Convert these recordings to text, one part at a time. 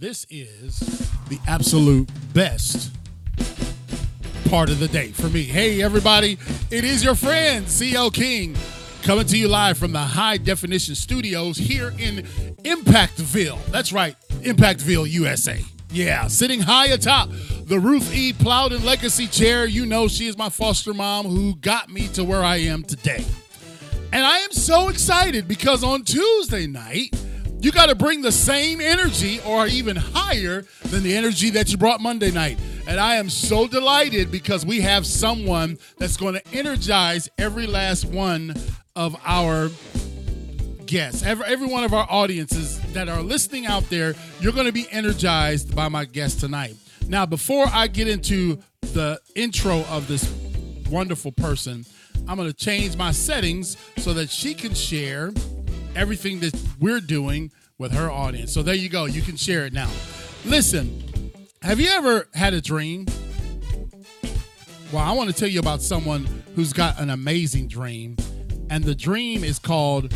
This is the absolute best part of the day for me. Hey, everybody, it is your friend, CL King, coming to you live from the High Definition Studios here in Impactville. That's right, Impactville, USA. Yeah, sitting high atop the Ruth E. Plowden Legacy Chair. You know, she is my foster mom who got me to where I am today. And I am so excited because on Tuesday night, you got to bring the same energy or even higher than the energy that you brought Monday night. And I am so delighted because we have someone that's going to energize every last one of our guests, every, every one of our audiences that are listening out there. You're going to be energized by my guest tonight. Now, before I get into the intro of this wonderful person, I'm going to change my settings so that she can share everything that we're doing with her audience. So there you go. You can share it now. Listen, have you ever had a dream? Well, I want to tell you about someone who's got an amazing dream, and the dream is called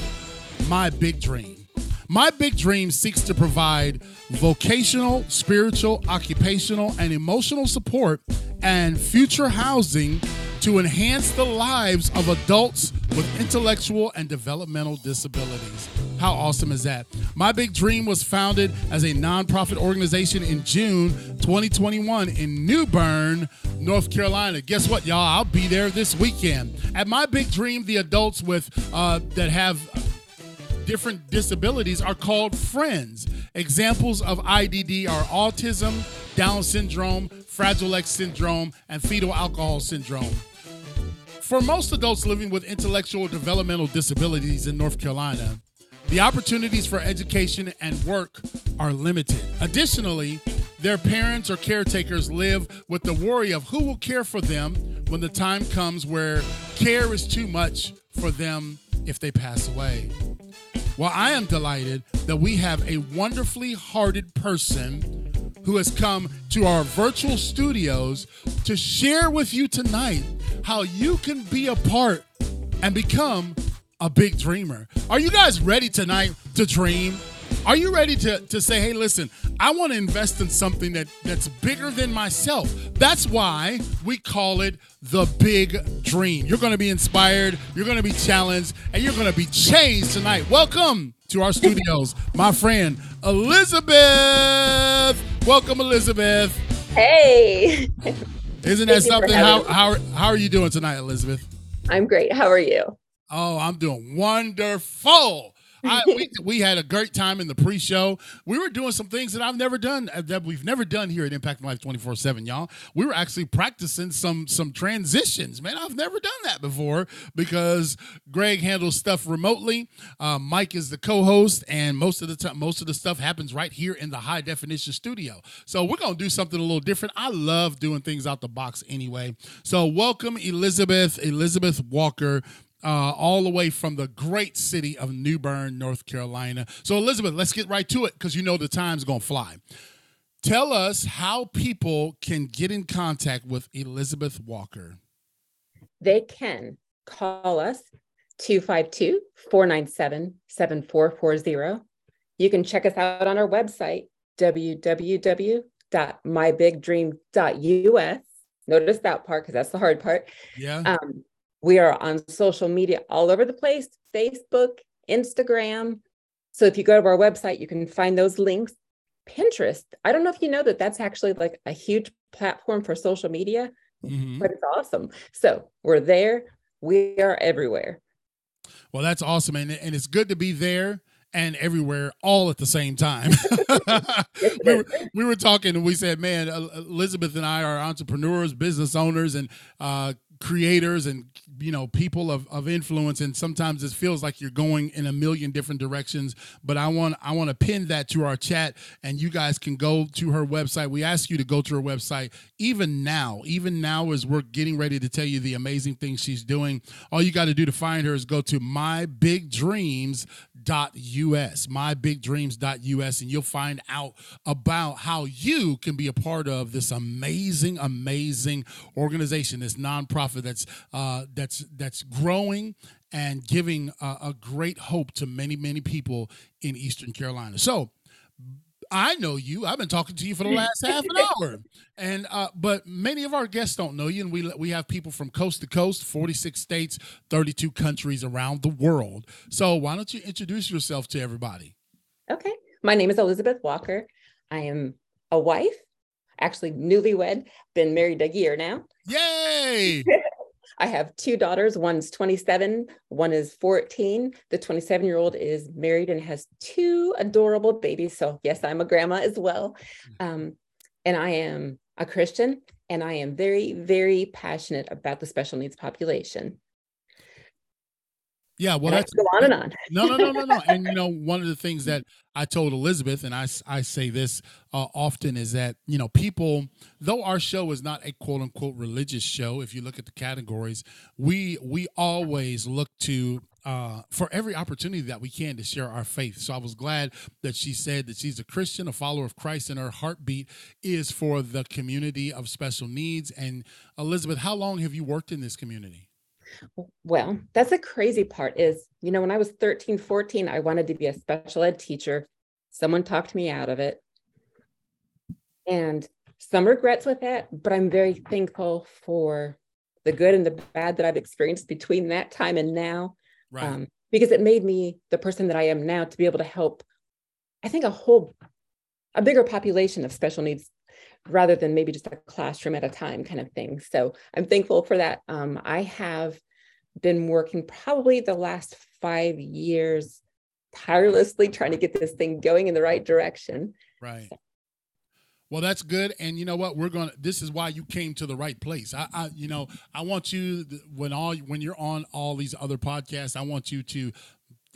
My Big Dream. My Big Dream seeks to provide vocational, spiritual, occupational, and emotional support and future housing to enhance the lives of adults with intellectual and developmental disabilities. How awesome is that? My Big Dream was founded as a nonprofit organization in June 2021 in New Bern, North Carolina. Guess what, y'all? I'll be there this weekend. At My Big Dream, the adults with uh, that have different disabilities are called friends. Examples of IDD are autism, Down syndrome, Fragile X syndrome, and fetal alcohol syndrome. For most adults living with intellectual developmental disabilities in North Carolina, the opportunities for education and work are limited. Additionally, their parents or caretakers live with the worry of who will care for them when the time comes where care is too much for them if they pass away. Well, I am delighted that we have a wonderfully hearted person who has come to our virtual studios to share with you tonight how you can be a part and become a big dreamer. Are you guys ready tonight to dream? Are you ready to, to say, hey, listen, I want to invest in something that, that's bigger than myself? That's why we call it the big dream. You're going to be inspired, you're going to be challenged, and you're going to be changed tonight. Welcome to our studios, my friend Elizabeth. Welcome, Elizabeth. Hey. Isn't that something? How, how, how are you doing tonight, Elizabeth? I'm great. How are you? Oh, I'm doing wonderful. I, we, we had a great time in the pre-show. We were doing some things that I've never done uh, that we've never done here at Impact Life 24/7, y'all. We were actually practicing some some transitions. Man, I've never done that before because Greg handles stuff remotely. Uh, Mike is the co-host, and most of the time, most of the stuff happens right here in the high definition studio. So we're gonna do something a little different. I love doing things out the box anyway. So welcome, Elizabeth Elizabeth Walker uh, all the way from the great city of New Bern, North Carolina. So, Elizabeth, let's get right to it because you know the time's going to fly. Tell us how people can get in contact with Elizabeth Walker. They can call us 252 497 7440. You can check us out on our website, www.mybigdream.us. Notice that part because that's the hard part. Yeah. Um, we are on social media all over the place Facebook, Instagram. So if you go to our website, you can find those links. Pinterest. I don't know if you know that that's actually like a huge platform for social media, mm-hmm. but it's awesome. So we're there. We are everywhere. Well, that's awesome. And, and it's good to be there and everywhere all at the same time. we, were, we, were, talking and we said, man, Elizabeth and I are entrepreneurs, business owners, and uh, creators and you know people of, of influence and sometimes it feels like you're going in a million different directions but i want i want to pin that to our chat and you guys can go to her website. We ask you to go to her website. Even now even now as we're getting ready to tell you the amazing things she's doing all you got to do to find her is go to mybigdreams.us mybigdreams.us and you'll find out about how you can be a part of this amazing amazing organization this nonprofit that's uh, that's that's growing and giving a, a great hope to many many people in Eastern Carolina. So. I know you. I've been talking to you for the last half an hour, and uh, but many of our guests don't know you, and we we have people from coast to coast, forty six states, thirty two countries around the world. So why don't you introduce yourself to everybody? Okay, my name is Elizabeth Walker. I am a wife, actually newlywed, been married a year now. Yay! I have two daughters. One's 27, one is 14. The 27 year old is married and has two adorable babies. So, yes, I'm a grandma as well. Mm. Um, and I am a Christian and I am very, very passionate about the special needs population. Yeah, well, that's go on and on. no, no, no, no, no. And you know, one of the things that I told Elizabeth, and I, I say this uh, often, is that you know, people, though our show is not a quote unquote religious show, if you look at the categories, we we always look to uh, for every opportunity that we can to share our faith. So I was glad that she said that she's a Christian, a follower of Christ, and her heartbeat is for the community of special needs. And Elizabeth, how long have you worked in this community? Well, that's the crazy part is, you know, when I was 13, 14, I wanted to be a special ed teacher. Someone talked me out of it. And some regrets with that, but I'm very thankful for the good and the bad that I've experienced between that time and now. Right. Um, because it made me the person that I am now to be able to help, I think, a whole, a bigger population of special needs rather than maybe just a classroom at a time kind of thing. So I'm thankful for that. Um, I have been working probably the last five years tirelessly trying to get this thing going in the right direction. Right. Well, that's good. And you know what? We're going to, this is why you came to the right place. I, I, you know, I want you, when all, when you're on all these other podcasts, I want you to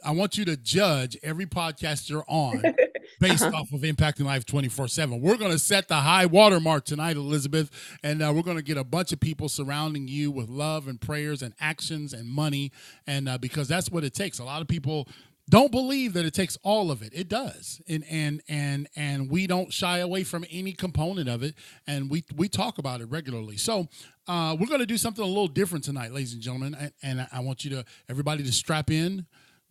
I want you to judge every podcast you're on based uh-huh. off of impacting life 24 7. We're going to set the high watermark tonight, Elizabeth, and uh, we're going to get a bunch of people surrounding you with love and prayers and actions and money. And uh, because that's what it takes. A lot of people don't believe that it takes all of it it does and and and and we don't shy away from any component of it and we we talk about it regularly so uh, we're going to do something a little different tonight ladies and gentlemen and, and i want you to everybody to strap in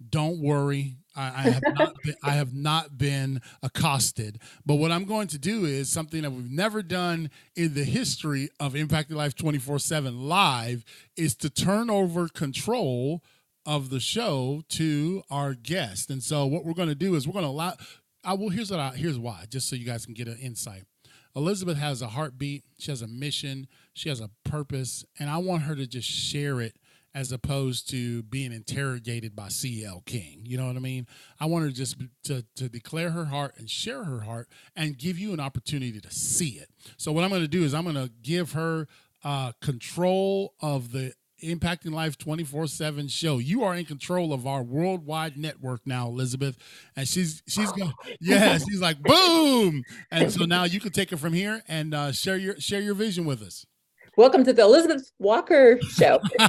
don't worry. I, I have not been, I have not been accosted. But what I'm going to do is something that we've never done in the history of Impacted Life 24/7 live is to turn over control of the show to our guest. And so what we're going to do is we're going to allow I will here's what I here's why just so you guys can get an insight. Elizabeth has a heartbeat, she has a mission, she has a purpose, and I want her to just share it as opposed to being interrogated by CL King. You know what I mean? I want her just to, to declare her heart and share her heart and give you an opportunity to see it. So what I'm going to do is I'm going to give her uh, control of the Impacting Life 24 7 show. You are in control of our worldwide network now, Elizabeth. And she's, she's going, yeah, she's like, boom. And so now you can take it from here and uh, share your, share your vision with us. Welcome to the Elizabeth Walker Show.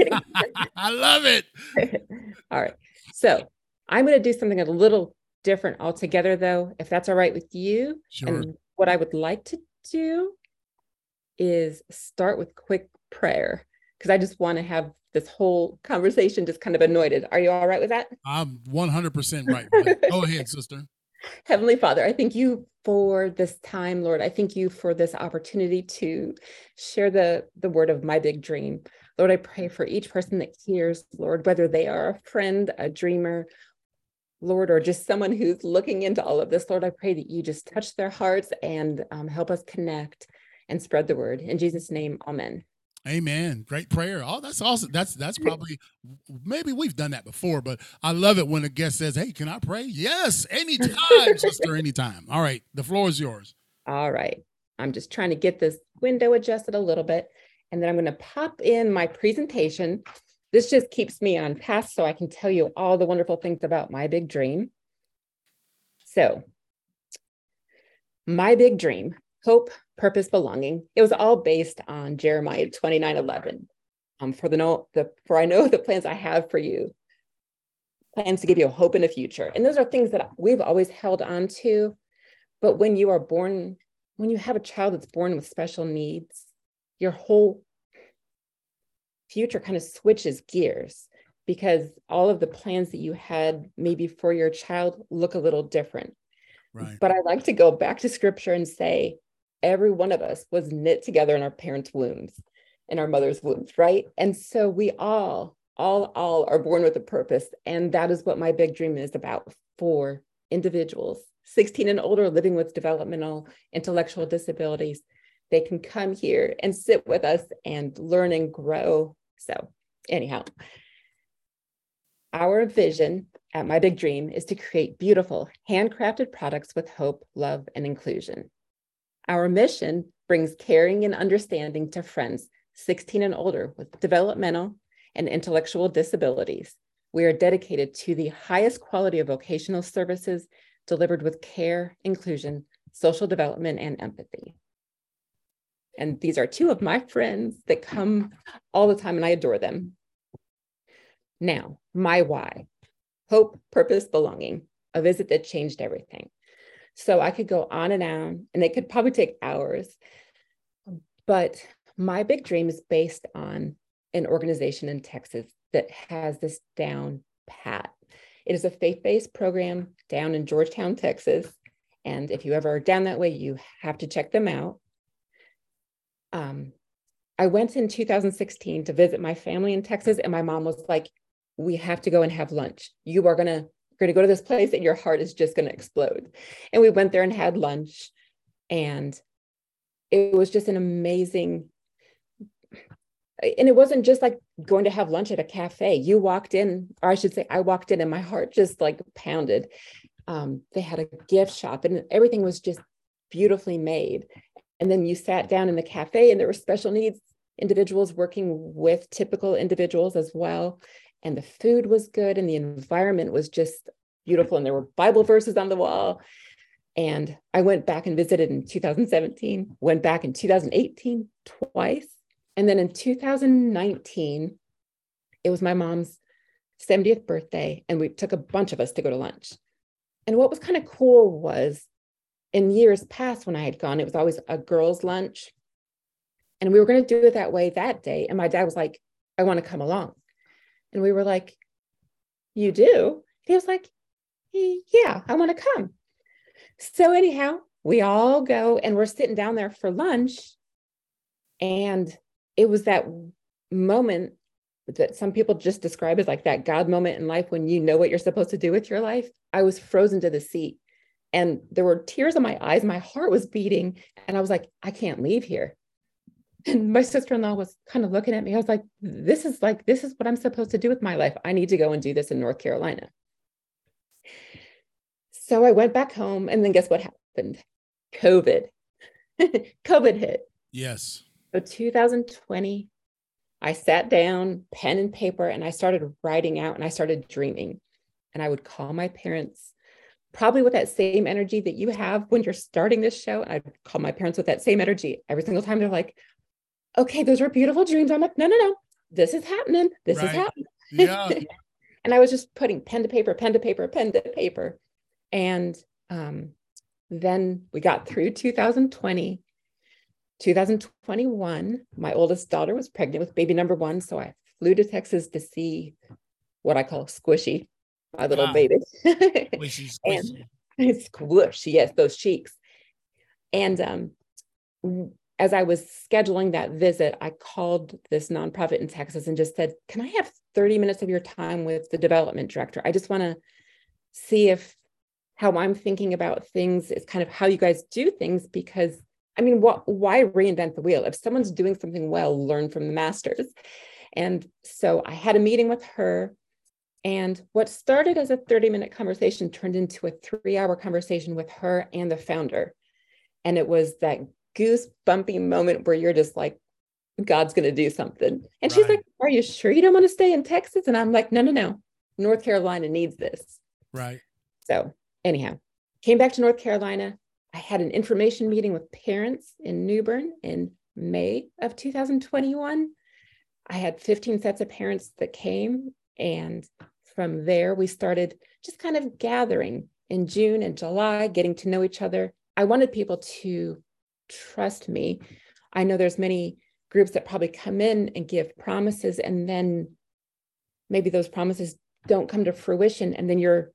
I love it. all right. So I'm going to do something a little different altogether, though, if that's all right with you. Sure. And what I would like to do is start with quick prayer because I just want to have this whole conversation just kind of anointed. Are you all right with that? I'm 100% right. Go ahead, sister. Heavenly Father, I thank you for this time, Lord. I thank you for this opportunity to share the, the word of my big dream. Lord, I pray for each person that hears, Lord, whether they are a friend, a dreamer, Lord, or just someone who's looking into all of this. Lord, I pray that you just touch their hearts and um, help us connect and spread the word. In Jesus' name, amen. Amen. Great prayer. Oh, that's awesome. That's that's probably maybe we've done that before, but I love it when a guest says, "Hey, can I pray?" Yes, anytime, sister, anytime. All right, the floor is yours. All right. I'm just trying to get this window adjusted a little bit, and then I'm going to pop in my presentation. This just keeps me on task so I can tell you all the wonderful things about my big dream. So, my big dream hope, purpose, belonging. It was all based on Jeremiah 29 11. Um, for the know the for I know the plans I have for you, plans to give you a hope in the future. And those are things that we've always held on to. But when you are born, when you have a child that's born with special needs, your whole future kind of switches gears because all of the plans that you had maybe for your child look a little different. Right. But I like to go back to scripture and say, every one of us was knit together in our parents' wombs, in our mother's wombs, right? And so we all, all, all are born with a purpose. And that is what my big dream is about for individuals 16 and older living with developmental intellectual disabilities. They can come here and sit with us and learn and grow. So, anyhow, our vision at My Big Dream is to create beautiful, handcrafted products with hope, love, and inclusion. Our mission brings caring and understanding to friends 16 and older with developmental and intellectual disabilities. We are dedicated to the highest quality of vocational services delivered with care, inclusion, social development, and empathy. And these are two of my friends that come all the time, and I adore them. Now, my why hope, purpose, belonging, a visit that changed everything. So I could go on and on, and it could probably take hours. But my big dream is based on an organization in Texas that has this down pat. It is a faith based program down in Georgetown, Texas. And if you ever are down that way, you have to check them out. Um, I went in 2016 to visit my family in Texas, and my mom was like, we have to go and have lunch. You are gonna going to go to this place and your heart is just going to explode. And we went there and had lunch and it was just an amazing and it wasn't just like going to have lunch at a cafe. You walked in, or I should say, I walked in and my heart just like pounded. Um, they had a gift shop and everything was just beautifully made. And then you sat down in the cafe and there were special needs individuals working with typical individuals as well and the food was good and the environment was just beautiful and there were bible verses on the wall. And i went back and visited in 2017 went back in 2018 twice and then in 2019 it was my mom's 70th birthday and we took a bunch of us to go to lunch. And what was kind of cool was in years past when i had gone it was always a girls lunch and we were going to do it that way that day and my dad was like i want to come along and we were like, You do? He was like, Yeah, I want to come. So, anyhow, we all go and we're sitting down there for lunch. And it was that moment that some people just describe as like that God moment in life when you know what you're supposed to do with your life. I was frozen to the seat and there were tears in my eyes. My heart was beating. And I was like, I can't leave here and my sister-in-law was kind of looking at me. I was like, this is like, this is what I'm supposed to do with my life. I need to go and do this in North Carolina. So I went back home and then guess what happened? COVID. COVID hit. Yes. So 2020, I sat down, pen and paper, and I started writing out and I started dreaming. And I would call my parents probably with that same energy that you have when you're starting this show. I'd call my parents with that same energy every single time. They're like, okay, those were beautiful dreams. I'm like, no, no, no, this is happening. This right. is happening. Yeah. and I was just putting pen to paper, pen to paper, pen to paper. And um, then we got through 2020. 2021, my oldest daughter was pregnant with baby number one. So I flew to Texas to see what I call squishy, my little wow. baby. squishy, squishy. and squish, yes, those cheeks. And um, as I was scheduling that visit, I called this nonprofit in Texas and just said, Can I have 30 minutes of your time with the development director? I just want to see if how I'm thinking about things is kind of how you guys do things because I mean, what, why reinvent the wheel? If someone's doing something well, learn from the masters. And so I had a meeting with her. And what started as a 30 minute conversation turned into a three hour conversation with her and the founder. And it was that goosebumpy moment where you're just like, God's going to do something. And right. she's like, Are you sure you don't want to stay in Texas? And I'm like, No, no, no. North Carolina needs this. Right. So, anyhow, came back to North Carolina. I had an information meeting with parents in New Bern in May of 2021. I had 15 sets of parents that came. And from there, we started just kind of gathering in June and July, getting to know each other. I wanted people to trust me. I know there's many groups that probably come in and give promises and then maybe those promises don't come to fruition and then you're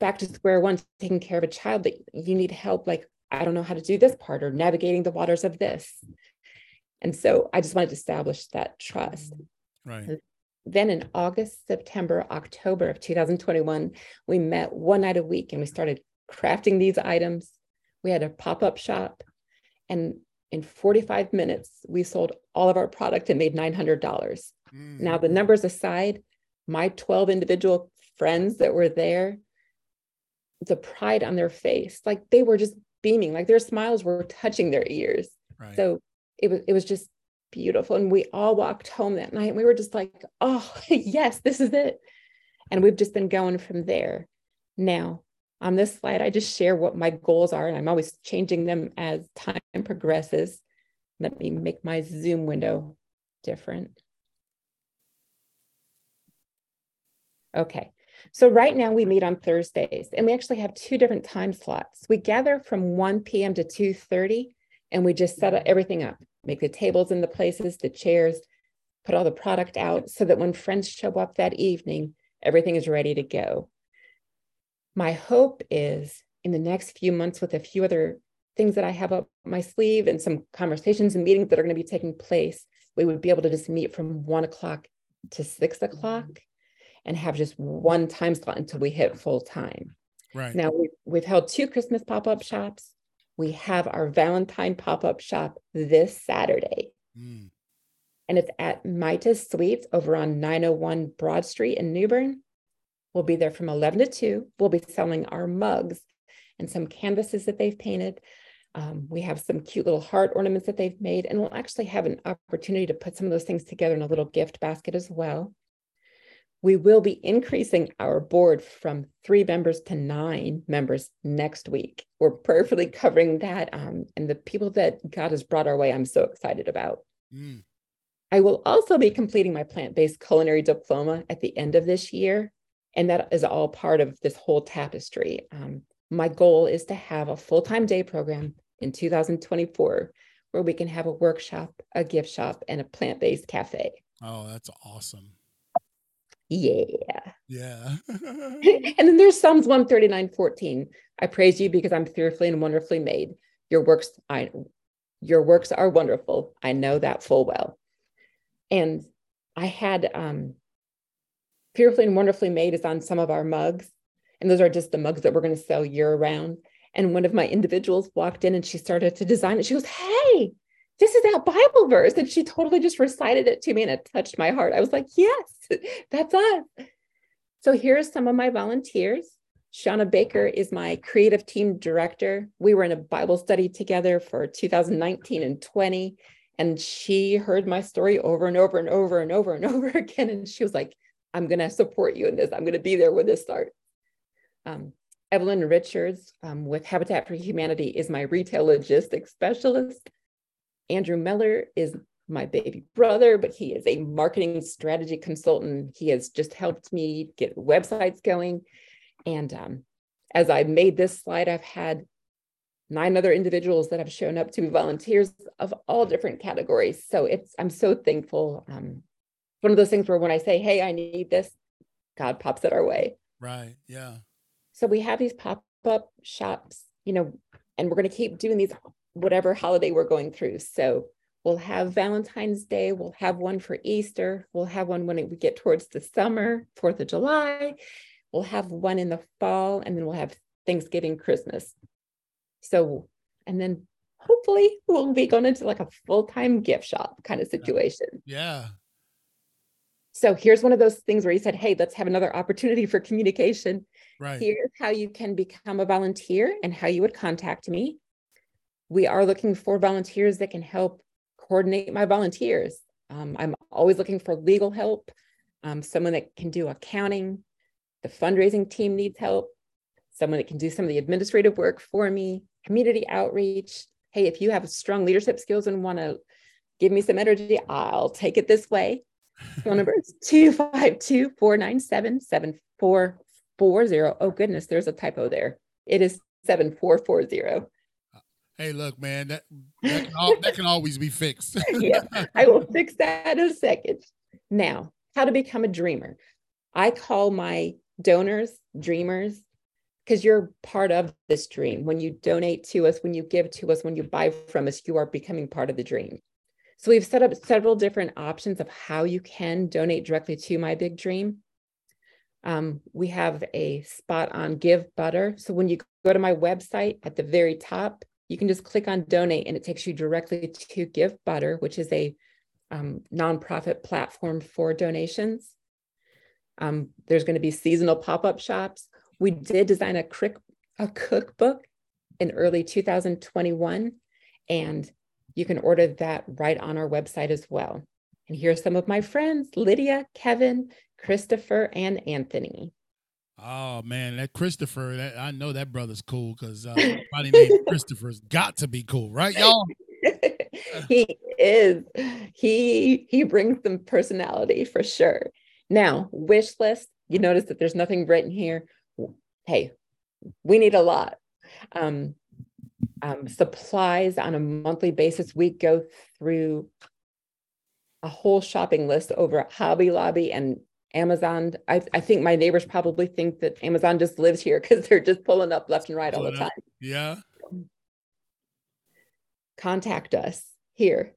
back to square one, taking care of a child that you need help. Like, I don't know how to do this part or navigating the waters of this. And so I just wanted to establish that trust. Right. Then in August, September, October of 2021, we met one night a week and we started crafting these items. We had a pop up shop. And in 45 minutes, we sold all of our product and made $900. Mm. Now, the numbers aside, my 12 individual friends that were there, the pride on their face, like they were just beaming, like their smiles were touching their ears. Right. So it was it was just beautiful. And we all walked home that night and we were just like, oh yes, this is it. And we've just been going from there. Now, on this slide, I just share what my goals are, and I'm always changing them as time progresses. Let me make my Zoom window different. Okay, so right now we meet on Thursdays and we actually have two different time slots. We gather from 1 p.m. to 2.30 and we just set everything up, make the tables in the places, the chairs, put all the product out so that when friends show up that evening, everything is ready to go. My hope is in the next few months with a few other things that I have up my sleeve and some conversations and meetings that are going to be taking place, we would be able to just meet from one o'clock to six o'clock and have just one time slot until we hit full time. Right. Now we've, we've held two Christmas pop-up shops. We have our Valentine pop-up shop this Saturday. Mm. And it's at Mitas Suites over on 901 Broad Street in New Bern. We'll be there from 11 to 2. We'll be selling our mugs and some canvases that they've painted. Um, we have some cute little heart ornaments that they've made, and we'll actually have an opportunity to put some of those things together in a little gift basket as well. We will be increasing our board from three members to nine members next week. We're prayerfully covering that. Um, and the people that God has brought our way, I'm so excited about. Mm. I will also be completing my plant based culinary diploma at the end of this year. And that is all part of this whole tapestry. Um, my goal is to have a full time day program in 2024 where we can have a workshop, a gift shop, and a plant based cafe. Oh, that's awesome yeah. Yeah. and then there's Psalms 139, 14. I praise you because I'm fearfully and wonderfully made. Your works, I your works are wonderful. I know that full well. And I had um fearfully and wonderfully made is on some of our mugs. And those are just the mugs that we're going to sell year round. And one of my individuals walked in and she started to design it. She goes, Hey, this is that Bible verse. And she totally just recited it to me and it touched my heart. I was like, yes, that's us. So here's some of my volunteers. Shauna Baker is my creative team director. We were in a Bible study together for 2019 and 20. And she heard my story over and over and over and over and over again. And she was like, I'm going to support you in this. I'm going to be there when this starts. Um, Evelyn Richards um, with Habitat for Humanity is my retail logistics specialist. Andrew Miller is my baby brother, but he is a marketing strategy consultant. He has just helped me get websites going. And um, as I made this slide, I've had nine other individuals that have shown up to be volunteers of all different categories. So it's I'm so thankful. Um, one of those things where when I say, "Hey, I need this," God pops it our way. Right. Yeah. So we have these pop up shops, you know, and we're going to keep doing these whatever holiday we're going through. So we'll have Valentine's Day, we'll have one for Easter, we'll have one when we get towards the summer, 4th of July, we'll have one in the fall, and then we'll have Thanksgiving, Christmas. So, and then hopefully we'll be going into like a full-time gift shop kind of situation. Yeah. So here's one of those things where you said, Hey, let's have another opportunity for communication. Right. Here's how you can become a volunteer and how you would contact me we are looking for volunteers that can help coordinate my volunteers. Um, I'm always looking for legal help, um, someone that can do accounting. The fundraising team needs help, someone that can do some of the administrative work for me, community outreach. Hey, if you have strong leadership skills and want to give me some energy, I'll take it this way. Phone number is 252 497 7440. Oh, goodness, there's a typo there. It is 7440 hey, look, man, that that can, all, that can always be fixed. yeah, I will fix that in a second. Now, how to become a dreamer. I call my donors dreamers. because you're part of this dream. When you donate to us, when you give to us, when you buy from us, you are becoming part of the dream. So we've set up several different options of how you can donate directly to My Big Dream. Um, we have a spot on Givebutter. So when you go to my website at the very top, you can just click on donate and it takes you directly to Give Butter, which is a um, nonprofit platform for donations. Um, there's going to be seasonal pop-up shops. We did design a, crick, a cookbook in early 2021, and you can order that right on our website as well. And here are some of my friends Lydia, Kevin, Christopher, and Anthony. Oh man, that Christopher, that, I know that brother's cool because uh, somebody named Christopher's got to be cool, right, y'all? he is. He he brings some personality for sure. Now, wish list. You notice that there's nothing written here. Hey, we need a lot. Um, um, supplies on a monthly basis. We go through a whole shopping list over Hobby Lobby and Amazon. I, I think my neighbors probably think that Amazon just lives here because they're just pulling up left and right all the time. Yeah. Contact us here.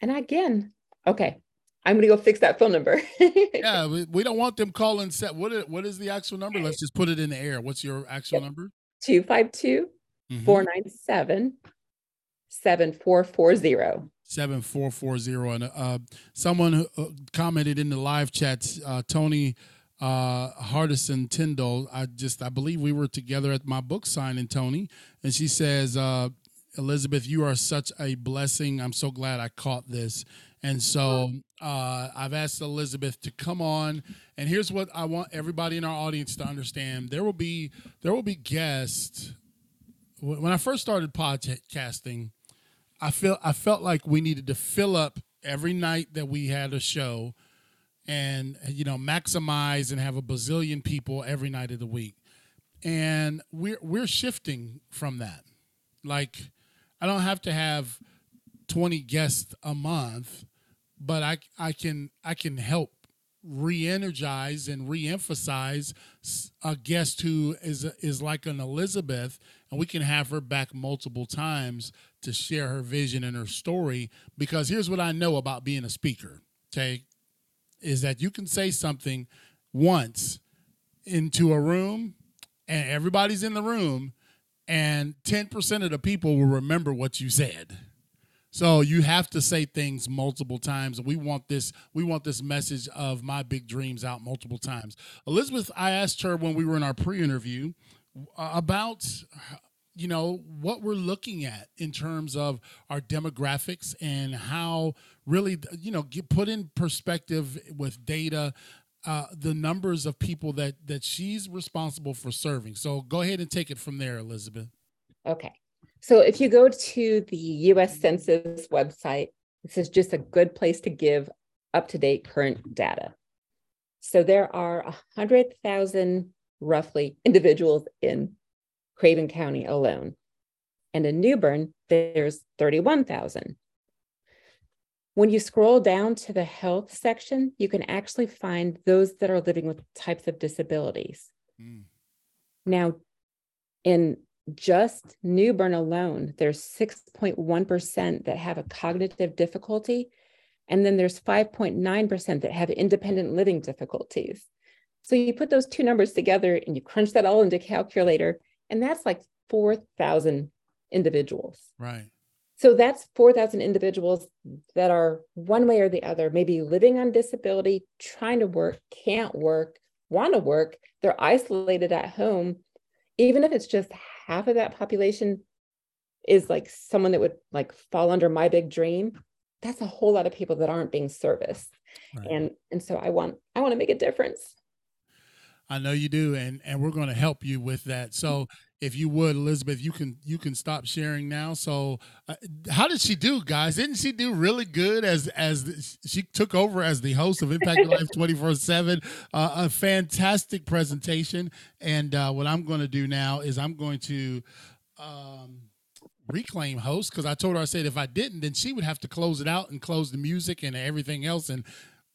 And again, okay, I'm going to go fix that phone number. yeah, we, we, don't want them calling set. What is, what is the actual number? Let's just put it in the air. What's your actual number? 252 497 7440. 7440. And uh, someone who uh, commented in the live chat, uh, Tony uh, Hardison Tyndall. I just, I believe we were together at my book signing, Tony. And she says, uh, Elizabeth, you are such a blessing. I'm so glad I caught this. And so uh, I've asked Elizabeth to come on. And here's what I want everybody in our audience to understand: there will be there will be guests. When I first started podcasting, I felt I felt like we needed to fill up every night that we had a show, and you know maximize and have a bazillion people every night of the week. And we're we're shifting from that. Like I don't have to have 20 guests a month, but I I can I can help re-energize and re-emphasize a guest who is is like an Elizabeth and we can have her back multiple times to share her vision and her story because here's what I know about being a speaker okay is that you can say something once into a room and everybody's in the room and 10% of the people will remember what you said. So you have to say things multiple times. We want this we want this message of my big dreams out multiple times. Elizabeth, I asked her when we were in our pre-interview uh, about you know what we're looking at in terms of our demographics and how really you know get put in perspective with data uh, the numbers of people that that she's responsible for serving. So go ahead and take it from there, Elizabeth. Okay. So if you go to the US Census website, this is just a good place to give up to date current data. So there are 100,000 roughly individuals in Craven County alone. And in New Bern, there's 31,000. When you scroll down to the health section, you can actually find those that are living with types of disabilities. Mm. Now, in just New Bern alone, there's 6.1% that have a cognitive difficulty, and then there's 5.9% that have independent living difficulties. So you put those two numbers together and you crunch that all into calculator, and that's like 4,000 individuals. Right. So that's 4,000 individuals that are one way or the other, maybe living on disability, trying to work, can't work, want to work, they're isolated at home. Even if it's just half of that population is like someone that would like fall under my big dream, that's a whole lot of people that aren't being serviced. Right. And and so I want I want to make a difference. I know you do, and and we're going to help you with that. So if you would, Elizabeth, you can you can stop sharing now. So, uh, how did she do, guys? Didn't she do really good as as she took over as the host of Impact Life twenty four seven? Uh, a fantastic presentation. And uh, what I'm going to do now is I'm going to. Um, reclaim host because I told her I said if I didn't then she would have to close it out and close the music and everything else and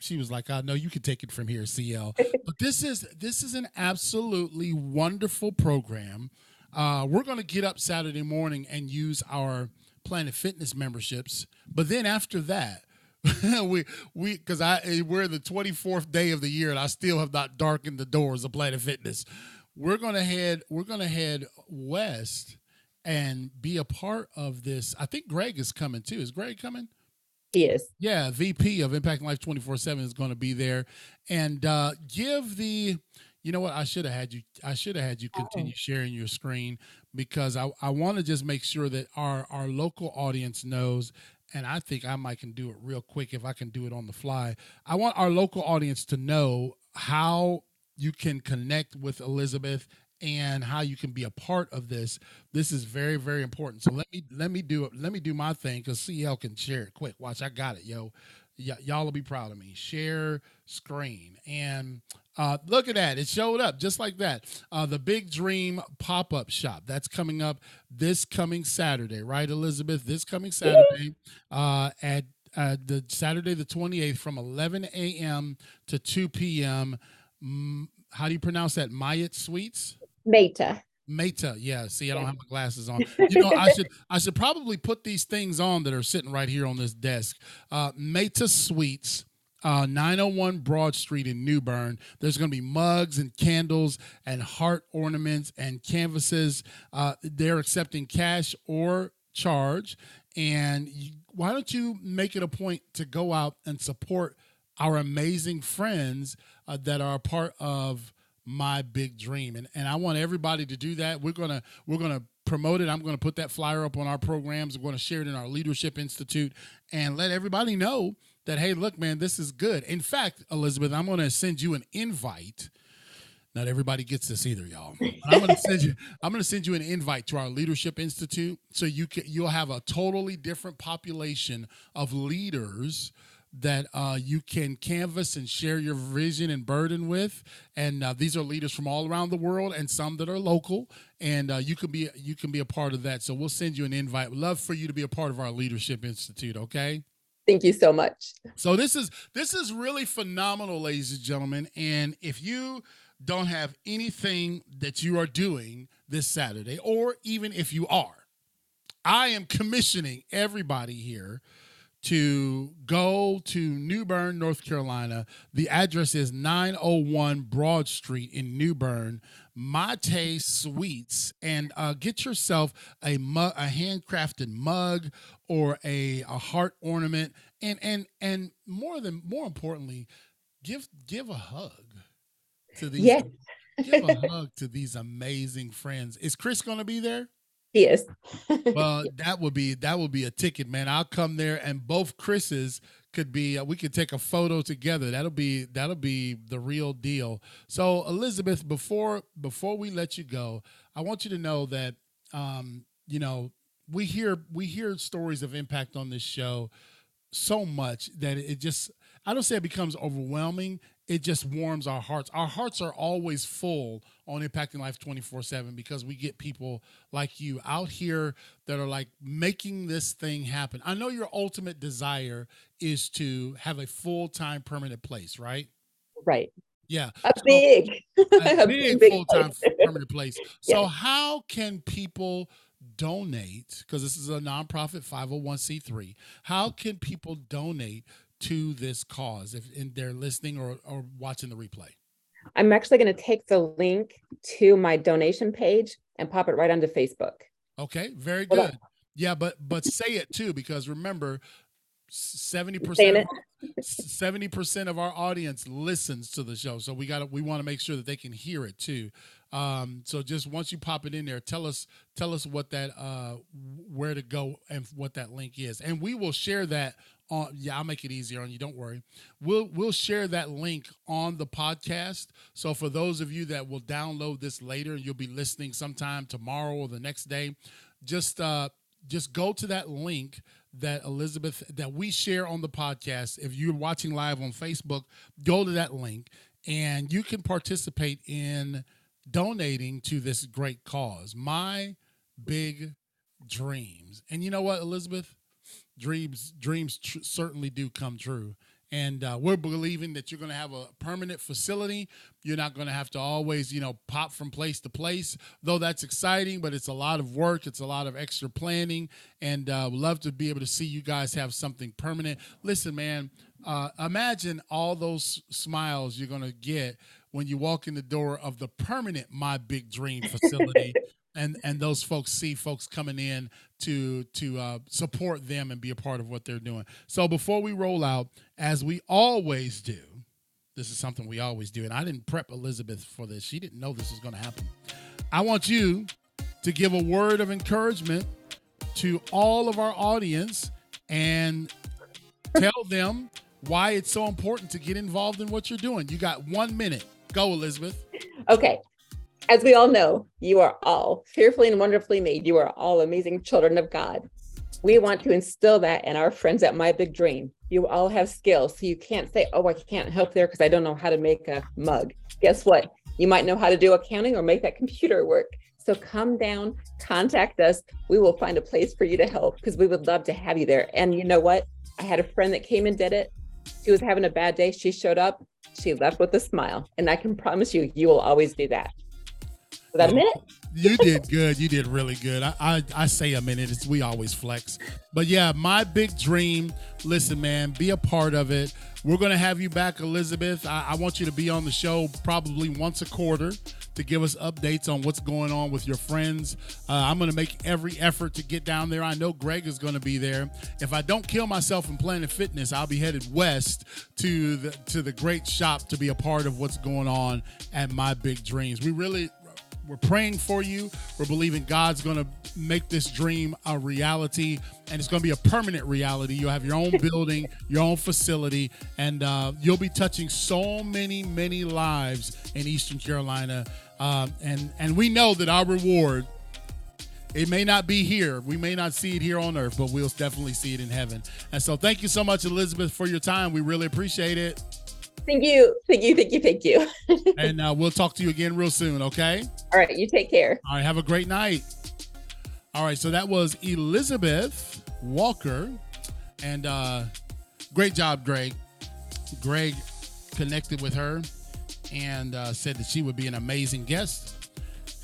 she was like, "I know you can take it from here, CL." but this is this is an absolutely wonderful program. Uh, we're going to get up Saturday morning and use our Planet Fitness memberships, but then after that, we we because I we're the 24th day of the year and I still have not darkened the doors of Planet Fitness. We're gonna head we're gonna head west and be a part of this. I think Greg is coming too. Is Greg coming? Yes. Yeah, VP of Impact Life 24 7 is going to be there. And uh, give the, you know what? I should have had you, I should have had you continue sharing your screen because I, I want to just make sure that our, our local audience knows. And I think I might can do it real quick if I can do it on the fly. I want our local audience to know how you can connect with Elizabeth and how you can be a part of this. This is very, very important. So let me let me do it. Let me do my thing because CL can share it quick. Watch, I got it, yo. Y- y'all will be proud of me. Share screen and uh, look at that. It showed up just like that. Uh, the Big Dream pop up shop that's coming up this coming Saturday, right, Elizabeth? This coming Saturday uh, at uh, the Saturday the 28th from 11 a.m. to 2 p.m. how do you pronounce that? Mayat Sweets? Meta. Meta, yeah. See, I don't have my glasses on. You know, I should I should probably put these things on that are sitting right here on this desk. Uh, Meta Sweets, uh, 901 Broad Street in New Bern. There's going to be mugs and candles and heart ornaments and canvases. Uh, they're accepting cash or charge. And you, why don't you make it a point to go out and support our amazing friends uh, that are a part of my big dream. And and I want everybody to do that. We're gonna we're gonna promote it. I'm gonna put that flyer up on our programs. We're gonna share it in our leadership institute and let everybody know that hey look man this is good. In fact Elizabeth I'm gonna send you an invite. Not everybody gets this either y'all. I'm gonna send you I'm gonna send you an invite to our leadership institute so you can you'll have a totally different population of leaders that uh, you can canvas and share your vision and burden with. And uh, these are leaders from all around the world and some that are local. And uh, you can be you can be a part of that. So we'll send you an invite. We'd love for you to be a part of our leadership institute. Okay. Thank you so much. So this is this is really phenomenal, ladies and gentlemen. And if you don't have anything that you are doing this Saturday, or even if you are, I am commissioning everybody here to go to New Bern, North Carolina. The address is 901 Broad Street in New Bern. Mate Sweets, and uh, get yourself a mug, a handcrafted mug or a, a heart ornament, and and and more than more importantly, give give a hug to these. Yes. give a hug to these amazing friends. Is Chris going to be there? He is. well, that would be that would be a ticket, man. I'll come there, and both Chris's could be. Uh, we could take a photo together. That'll be that'll be the real deal. So, Elizabeth, before before we let you go, I want you to know that um, you know we hear we hear stories of impact on this show so much that it just I don't say it becomes overwhelming it just warms our hearts. Our hearts are always full on Impacting Life 24 7 because we get people like you out here that are like making this thing happen. I know your ultimate desire is to have a full time permanent place, right? Right. Yeah. A so, big, a big, big full time permanent place. So, yeah. how can people donate? Because this is a nonprofit 501c3. How can people donate to this cause if they're listening or, or watching the replay? I'm actually going to take the link to my donation page and pop it right onto Facebook. Okay, very good. Yeah, but but say it too because remember 70% 70% of our audience listens to the show. So we got to we want to make sure that they can hear it too. Um, so just once you pop it in there, tell us tell us what that uh where to go and what that link is. And we will share that on yeah i'll make it easier on you don't worry. We'll we'll share that link on the podcast. So for those of you that will download this later and you'll be listening sometime tomorrow or the next day just uh just go to that link that elizabeth that we share on the podcast. If you're watching live on facebook go to that link and you can participate in donating to this great cause my big dreams and you know what elizabeth dreams dreams tr- certainly do come true and uh, we're believing that you're going to have a permanent facility. You're not going to have to always, you know, pop from place to place. Though that's exciting, but it's a lot of work. It's a lot of extra planning, and uh, love to be able to see you guys have something permanent. Listen, man, uh, imagine all those smiles you're going to get when you walk in the door of the permanent My Big Dream facility. and and those folks see folks coming in to to uh, support them and be a part of what they're doing. So before we roll out, as we always do, this is something we always do, and I didn't prep Elizabeth for this. She didn't know this was going to happen. I want you to give a word of encouragement to all of our audience and tell them why it's so important to get involved in what you're doing. You got one minute. Go, Elizabeth. Okay. As we all know, you are all fearfully and wonderfully made. You are all amazing children of God. We want to instill that in our friends at My Big Dream. You all have skills. So you can't say, oh, I can't help there because I don't know how to make a mug. Guess what? You might know how to do accounting or make that computer work. So come down, contact us. We will find a place for you to help because we would love to have you there. And you know what? I had a friend that came and did it. She was having a bad day. She showed up. She left with a smile. And I can promise you, you will always do that. Was that a minute? you did good. You did really good. I, I, I say a minute. It's, we always flex. But yeah, my big dream. Listen, man, be a part of it. We're gonna have you back, Elizabeth. I, I want you to be on the show probably once a quarter to give us updates on what's going on with your friends. Uh, I'm going to make every effort to get down there. I know Greg is going to be there. If I don't kill myself in Planet Fitness, I'll be headed west to the to the great shop to be a part of what's going on at My Big Dreams. We really we're praying for you. We're believing God's going to make this dream a reality, and it's going to be a permanent reality. You'll have your own building, your own facility, and uh, you'll be touching so many, many lives in Eastern Carolina. Um, and and we know that our reward it may not be here. We may not see it here on earth, but we'll definitely see it in heaven. And so, thank you so much, Elizabeth, for your time. We really appreciate it. Thank you. Thank you. Thank you. Thank you. and uh, we'll talk to you again real soon, okay? All right. You take care. All right. Have a great night. All right. So that was Elizabeth Walker. And uh, great job, Greg. Greg connected with her and uh, said that she would be an amazing guest.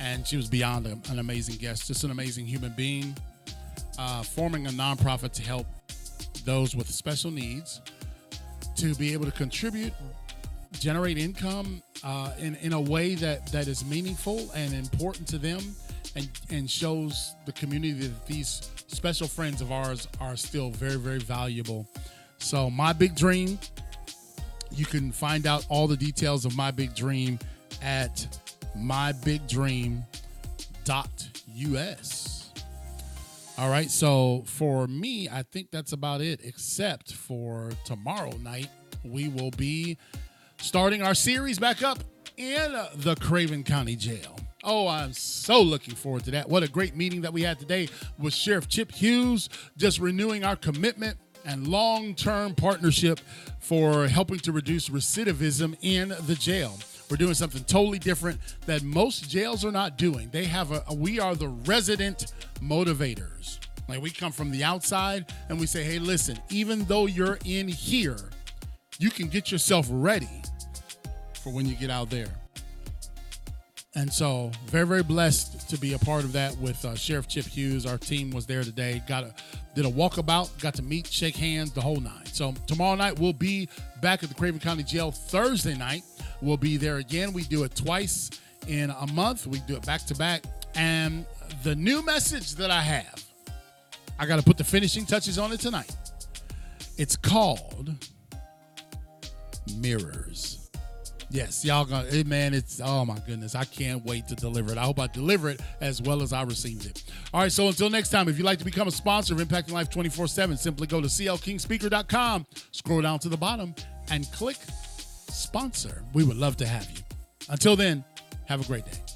And she was beyond a, an amazing guest, just an amazing human being, uh, forming a nonprofit to help those with special needs to be able to contribute, generate income uh, in, in a way that, that is meaningful and important to them and, and shows the community that these special friends of ours are still very, very valuable. So, my big dream, you can find out all the details of my big dream at mybigdream.us. All right. So for me, I think that's about it, except for tomorrow night. We will be starting our series back up in the Craven County Jail. Oh, I'm so looking forward to that. What a great meeting that we had today with Sheriff Chip Hughes, just renewing our commitment and long term partnership for helping to reduce recidivism in the jail. We're doing something totally different that most jails are not doing. They have a, we are the resident motivators. Like we come from the outside and we say, hey, listen, even though you're in here, you can get yourself ready for when you get out there. And so, very, very blessed to be a part of that with uh, Sheriff Chip Hughes. Our team was there today. Got a did a walkabout, got to meet, shake hands, the whole nine. So tomorrow night we'll be back at the Craven County Jail. Thursday night we'll be there again. We do it twice in a month. We do it back to back. And the new message that I have, I got to put the finishing touches on it tonight. It's called Mirrors. Yes, y'all gonna man, it's oh my goodness. I can't wait to deliver it. I hope I deliver it as well as I received it. All right, so until next time, if you'd like to become a sponsor of Impacting Life 24-7, simply go to clkingspeaker.com, scroll down to the bottom, and click sponsor. We would love to have you. Until then, have a great day.